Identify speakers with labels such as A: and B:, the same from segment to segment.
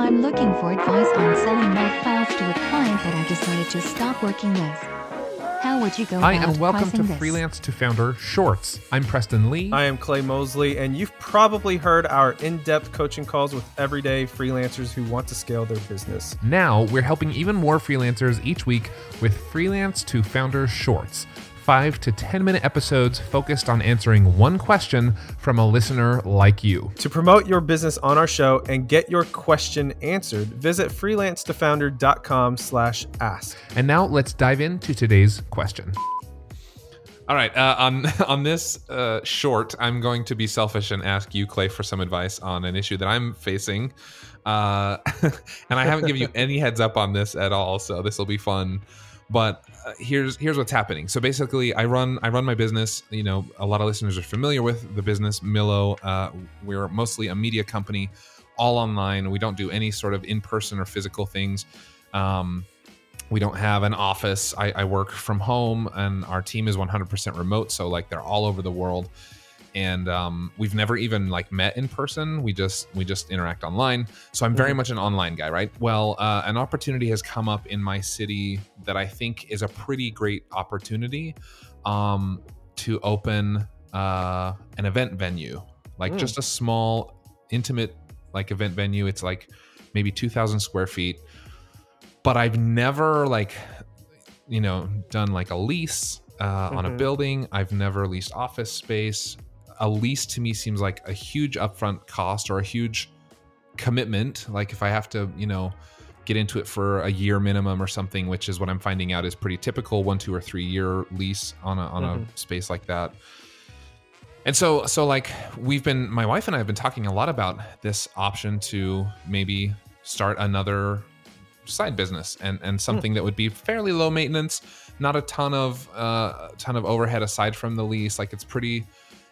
A: I'm looking for advice on selling my files to a client that I've decided to stop working with. How would you go about it?
B: Hi,
A: about
B: and welcome to
A: this?
B: Freelance to Founder Shorts. I'm Preston Lee.
C: I am Clay Mosley, and you've probably heard our in depth coaching calls with everyday freelancers who want to scale their business.
B: now we're helping even more freelancers each week with Freelance to Founder Shorts. Five to 10 minute episodes focused on answering one question from a listener like you.
C: To promote your business on our show and get your question answered, visit freelancetofounder.com slash ask.
B: And now let's dive into today's question.
D: All right. Uh, on on this uh, short, I'm going to be selfish and ask you, Clay, for some advice on an issue that I'm facing. Uh, and I haven't given you any heads up on this at all, so this will be fun. But uh, here's here's what's happening. So basically, I run I run my business. You know, a lot of listeners are familiar with the business Millo. Uh, we're mostly a media company, all online. We don't do any sort of in person or physical things. Um, we don't have an office. I, I work from home, and our team is 100% remote. So like they're all over the world, and um, we've never even like met in person. We just we just interact online. So I'm very much an online guy, right? Well, uh, an opportunity has come up in my city that I think is a pretty great opportunity um, to open uh, an event venue, like just a small, intimate like event venue. It's like maybe 2,000 square feet but I've never like you know done like a lease uh, on a building. I've never leased office space. A lease to me seems like a huge upfront cost or a huge commitment. Like if I have to, you know, get into it for a year minimum or something, which is what I'm finding out is pretty typical one, two, or three year lease on a on a space like that. And so, so like we've been, my wife and I have been talking a lot about this option to maybe start another side business and and something that would be fairly low maintenance, not a ton of uh, ton of overhead aside from the lease. Like it's pretty,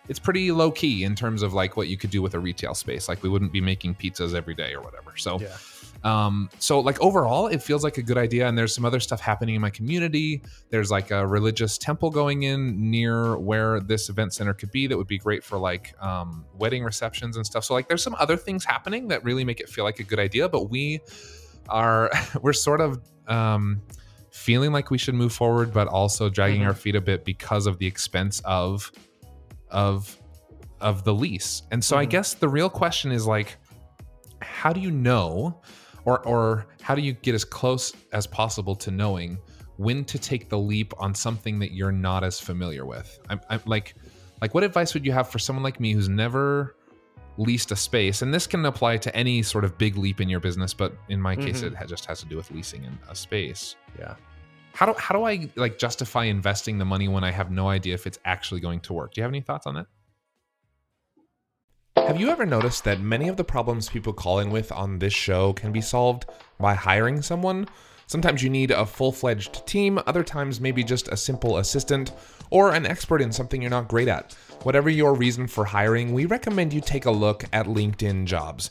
D: it's pretty low key in terms of like what you could do with a retail space. Like we wouldn't be making pizzas every day or whatever. So.
C: Yeah.
D: Um, so like overall, it feels like a good idea. And there's some other stuff happening in my community. There's like a religious temple going in near where this event center could be that would be great for like um, wedding receptions and stuff. So like there's some other things happening that really make it feel like a good idea. But we are we're sort of um, feeling like we should move forward, but also dragging our feet a bit because of the expense of of of the lease. And so I mm-hmm. guess the real question is like, how do you know, or or how do you get as close as possible to knowing when to take the leap on something that you're not as familiar with? I'm, I'm like, like what advice would you have for someone like me who's never leased a space and this can apply to any sort of big leap in your business but in my case mm-hmm. it just has to do with leasing in a space
C: Yeah.
D: How do how do i like justify investing the money when i have no idea if it's actually going to work do you have any thoughts on that
B: Have you ever noticed that many of the problems people call in with on this show can be solved by hiring someone? Sometimes you need a full fledged team, other times, maybe just a simple assistant or an expert in something you're not great at. Whatever your reason for hiring, we recommend you take a look at LinkedIn jobs.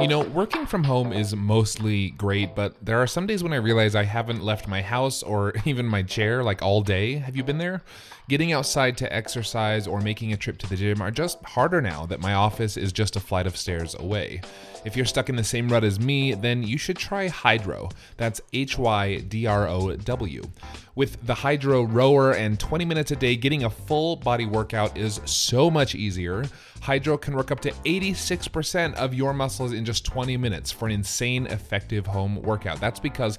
B: You know, working from home is mostly great, but there are some days when I realize I haven't left my house or even my chair like all day. Have you been there? Getting outside to exercise or making a trip to the gym are just harder now that my office is just a flight of stairs away. If you're stuck in the same rut as me, then you should try Hydrow. That's H Y D R O W. With the Hydrow rower and 20 minutes a day, getting a full body workout is so much easier. Hydrow can work up to 86% of your muscles in just 20 minutes for an insane effective home workout. That's because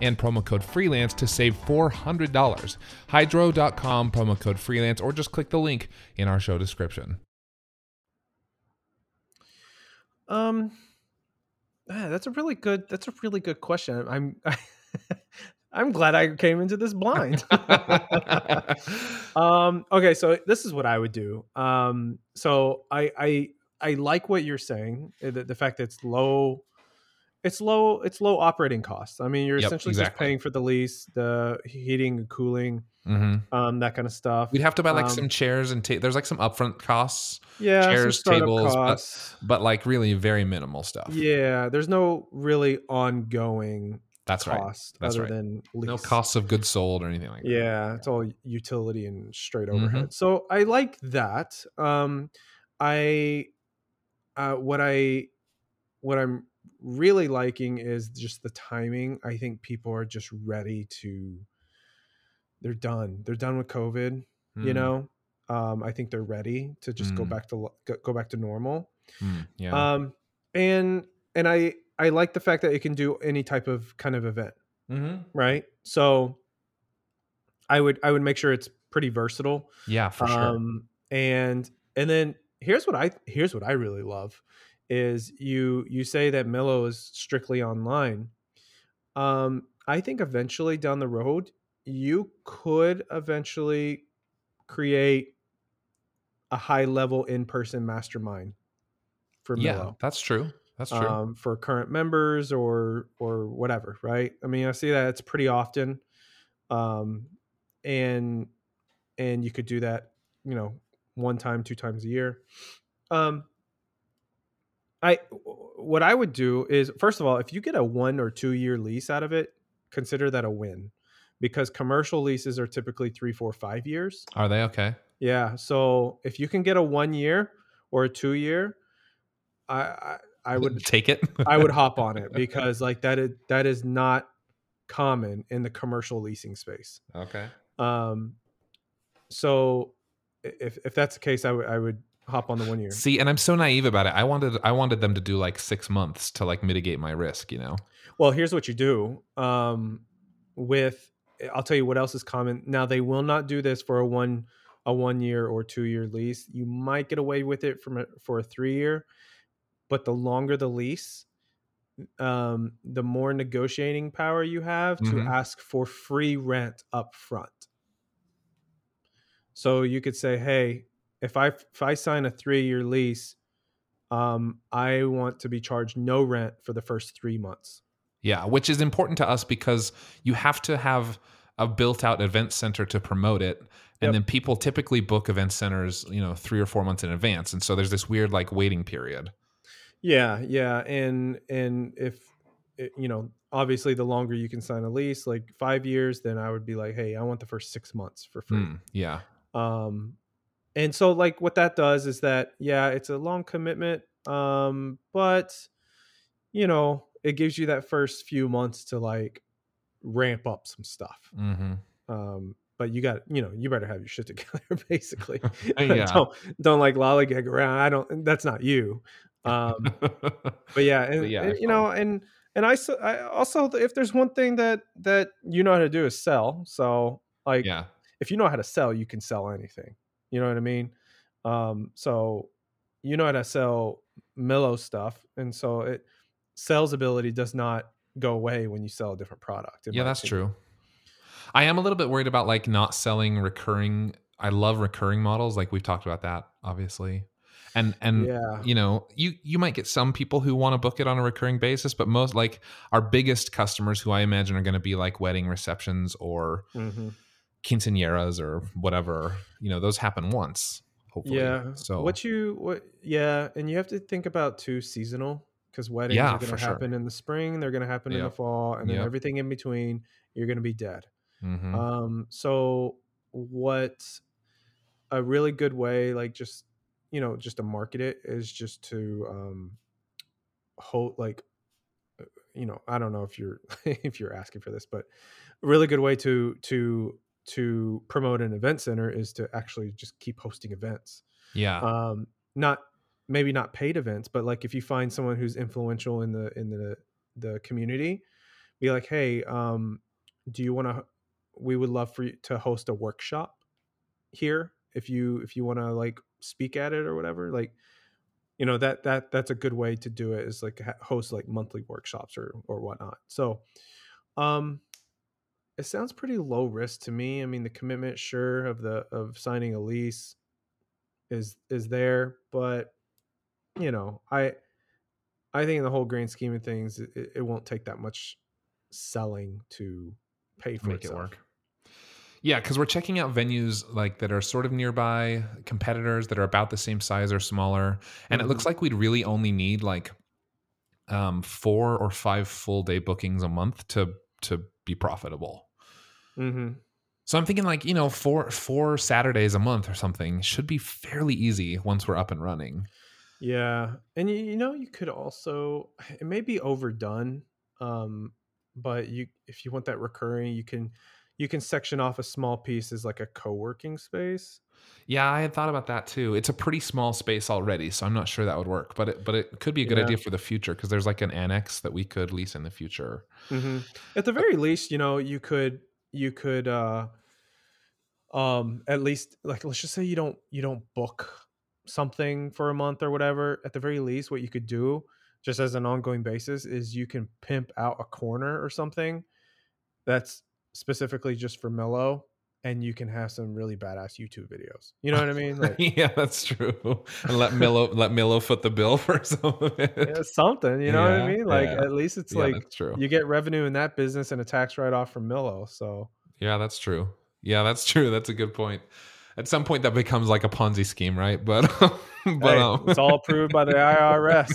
D: and promo code FREELANCE to save $400. Hydrow.com, promo code FREELANCE, or just click the link in our show description.
C: Um, ah, that's a really good. That's a really good question. I'm. I'm glad I came into this blind. um, okay, so this is what I would do. Um, so I I I like what you're saying. uh, The, the fact that it's low, it's low, it's low operating costs. I mean, you're
D: Yep,
C: essentially just paying for the lease, the heating and cooling,
D: hmm
C: um, that kind of stuff.
D: We'd have to buy like
C: Um,
D: some chairs and ta- there's like some upfront costs,
C: yeah,
D: chairs, tables, but- but like really very minimal stuff.
C: Yeah, there's no really ongoing
D: That's right. That's
C: other
D: right.
C: than lease.
D: No costs of goods sold or anything like that.
C: Yeah, it's all utility and straight
D: Mhm.
C: overhead. So I like that. Um, I uh, what I what I'm really liking is just the timing. I think people are just ready to. They're done. They're done with COVID. You
D: Mm,
C: know, um, I think they're ready to just go
D: Mm.
C: back to go, back to normal.
D: mm, yeah.
C: Um, and and I I like the fact that it can do any type of kind of event
D: mm-hmm.
C: right? So I would I would make sure it's pretty versatile.
D: Yeah, for sure.
C: Um and and then here's what I here's what I really love is you you say that Millo is strictly online. Um I think eventually down the road you could eventually create a high level in-person mastermind for
D: yeah,
C: Millo
D: that's true. That's true.
C: um, for current members or or whatever, right? I mean, I see that it's pretty often, um, and and you could do that, you know, one time, two times a year. Um, I what I would do is first of all, if you get a one or two year lease out of it, consider that a win, because commercial leases are typically three, four, five years.
D: Are they okay?
C: Yeah. So if you can get a one year or a two year, I I, I would
D: take it.
C: I would hop on it because like that is that is not common in the commercial leasing space.
D: Okay.
C: Um, so if if that's the case, I would I would hop on the one year.
D: See, and I'm so naive about it. I wanted I wanted them to do like six months to like mitigate my risk. You know.
C: Well, here's what you do. Um, with I'll tell you what else is common. Now they will not do this for a one a one year or two year lease. You might get away with it from a, for a three year, but the longer the lease, um, the more negotiating power you have to
D: Mhm.
C: ask for free rent up front. So you could say, "Hey, if I if I sign a three year lease, um, I want to be charged no rent for the first three months."
D: Yeah, which is important to us because you have to have a built out event center to promote it. And
C: Yep.
D: then people typically book event centers, you know, three or four months in advance. And so there's this weird like waiting period.
C: Yeah, yeah, and and if you know, obviously, the longer you can sign a lease, like five years, then I would be like, hey, I want the first six months for free.
D: Mm, yeah.
C: Um, and so like what that does is that yeah, it's a long commitment, um, but you know, it gives you that first few months to like ramp up some stuff.
D: hmm
C: Um, but you got you know you better have your shit together basically.
D: Yeah.
C: don't don't like lollygag around. I don't. That's not you. Um, but yeah, and,
D: yeah,
C: and, you know, and and I, I also if there's one thing that that you know how to do is sell. So like
D: yeah.
C: if you know how to sell, you can sell anything. You know what I mean? Um, so you know how to sell Millo stuff, and so it sales ability does not go away when you sell a different product.
D: Yeah, that's
C: opinion.
D: true. I am a little bit worried about like not selling recurring. I love recurring models. Like we've talked about that, obviously. And and
C: Yeah.
D: you know, you you might get some people who want to book it on a recurring basis, but most like our biggest customers who I imagine are going to be like wedding receptions or
C: hmm
D: quinceañeras or whatever. You know, those happen once, hopefully.
C: Yeah.
D: So
C: what you what? Yeah, and you have to think about too seasonal because weddings
D: Yeah,
C: are going to
D: sure.
C: happen in the spring. They're going to happen in the fall, and then
D: Yep.
C: everything in between, you're going to be dead.
D: mhm.
C: Um, so what a really good way, like just you know, just to market it is just to um, hold like uh, you know i don't know if you're if you're asking for this but a really good way to to to promote an event center is to actually just keep hosting events
D: Yeah.
C: um not maybe not paid events but like if you find someone who's influential in the in the the community be like hey um do you want to we would love for you to host a workshop here if you if you want to like speak at it or whatever like you know that that that's a good way to do it is like host like monthly workshops or or whatnot so um it sounds pretty low risk to me i mean the commitment sure of the of signing a lease is is there but you know i i think in the whole grand scheme of things it, it won't take that much selling to pay for
D: make it work. Yeah, because we're checking out venues like that are sort of nearby, competitors that are about the same size or smaller, and it looks like we'd really only need like um, four or five full day bookings a month to to be profitable.
C: mm-hmm.
D: So I'm thinking like you know four four Saturdays a month or something should be fairly easy once we're up and running.
C: Yeah, and you, you know you could also it may be overdone, um, but you if you want that recurring, you can you can section off a small piece as like a co-working space.
D: Yeah, I had thought about that too. It's a pretty small space already, so I'm not sure that would work. But it but it could be a good
C: Yeah.
D: idea for the future because there's like an annex that we could lease in the future.
C: Mm-hmm. At the very least, you know you could you could uh, um at least like let's just say you don't you don't book something for a month or whatever. At the very least, what you could do just as an ongoing basis is you can pimp out a corner or something that's specifically just for Millo and you can have some really badass YouTube videos. You know what I mean? Like
D: yeah, that's true. And let Millo let Millo foot the bill for some of it.
C: yeah, something, you know what I mean? Like
D: yeah.
C: at least it's
D: yeah,
C: like
D: true.
C: you get revenue in that business and a tax write off from Millo. So
D: yeah, that's true. Yeah, that's true. That's a good point. At some point, that becomes like a Ponzi scheme, right? But but
C: hey,
D: um,
C: it's all approved by the IRS.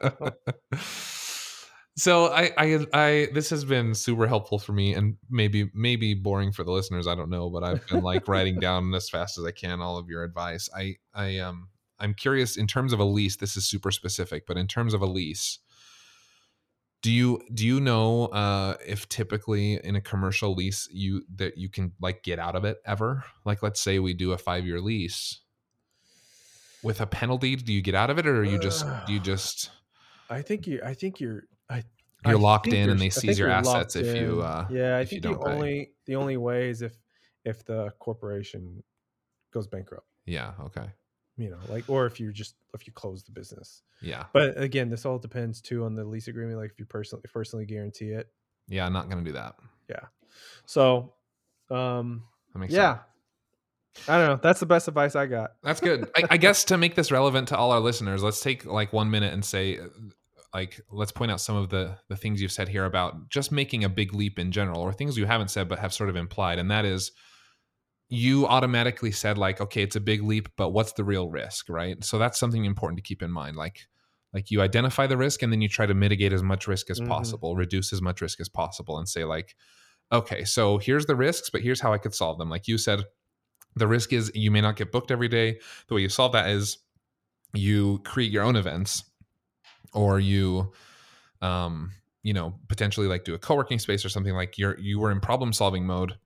D: so I, I I this has been super helpful for me and maybe maybe boring for the listeners i don't know but i've been like writing down as fast as i can all of your advice. I i um i'm curious in terms of a lease this is super specific but in terms of a lease do you do you know uh if typically in a commercial lease you that you can like get out of it ever? Like let's say we do a five year lease. With a penalty do you get out of it or are you just do you just
C: I think you I think you're
D: You're
C: I
D: locked in and they seize your assets if you, uh,
C: Yeah, I
D: if you
C: think the
D: pay.
C: only the only way is if if the corporation goes bankrupt.
D: yeah okay
C: You know, like or if you just if you close the business.
D: yeah
C: But again, this all depends too on the lease agreement. Like if you personally personally guarantee it.
D: yeah i'm not gonna do that Yeah.
C: So, um,
D: that makes
C: yeah,
D: sense
C: I don't know. That's the best advice I got.
D: that's good I, I guess to make this relevant to all our listeners let's take like one minute and say uh, like let's point out some of the the things you've said here about just making a big leap in general or things you haven't said but have sort of implied and that is you automatically said like okay it's a big leap but what's the real risk right? So that's something important to keep in mind like like you identify the risk and then you try to mitigate as much risk as
C: Mhm.
D: possible reduce as much risk as possible and say like okay so here's the risks but here's how i could solve them. Like you said the risk is you may not get booked every day. The way you solve that is you create your own events or you um you know potentially like do a co-working space or something like you're you were in problem solving mode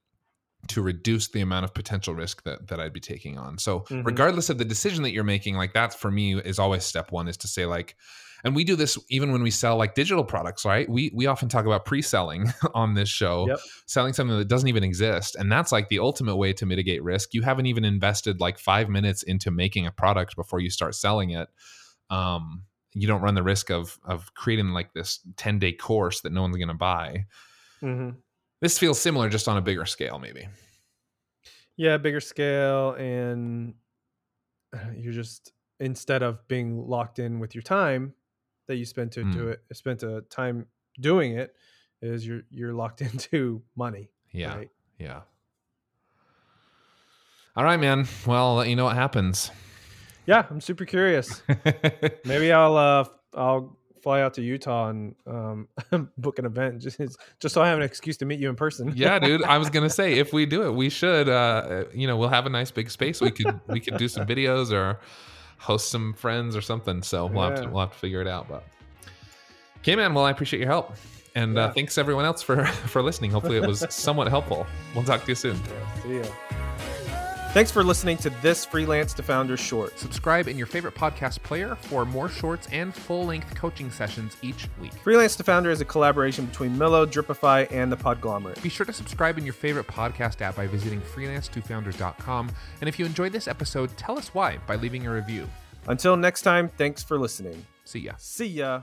D: to reduce the amount of potential risk that that I'd be taking on. So
C: Mhm.
D: regardless of the decision that you're making, like that's for me is always step one is to say like, and we do this even when we sell like digital products, right? We we often talk about pre-selling on this show,
C: Yep.
D: selling something that doesn't even exist, and that's like the ultimate way to mitigate risk. You haven't even invested like five minutes into making a product before you start selling it. Um, you don't run the risk of of creating like this 10 day course that no one's going to buy.
C: hmm
D: This feels similar, just on a bigger scale, maybe.
C: Yeah, bigger scale, and uh, you're just instead of being locked in with your time that you spent to do
D: Mm.
C: it, spent a time doing it, is you're you're locked into money.
D: Yeah.
C: right?
D: Yeah. All right, man. Well, I'll let you know what happens.
C: Yeah, I'm super curious. Maybe I'll uh I'll fly out to Utah and um, book an event just just so I have an excuse to meet you in person.
D: yeah, dude. I was gonna say if we do it, we should. Uh, you know, we'll have a nice big space. We could we could do some videos or host some friends or something. So we'll have to we'll have to figure it out. But okay, man. Well, I appreciate your help, and uh, thanks everyone else for for listening. Hopefully, it was somewhat helpful. We'll talk to you soon.
C: Yeah, see ya. Thanks for listening to this freelance to founder short.
B: Subscribe in your favorite podcast player for more shorts and full length coaching sessions each week.
C: Freelance to founder is a collaboration between Millo, Dripify, and the Podglomerate.
B: Be sure to subscribe in your favorite podcast app by visiting freelance2founders.com. And if you enjoyed this episode, tell us why by leaving a review.
C: Until next time, thanks for listening.
B: See ya.
C: See ya.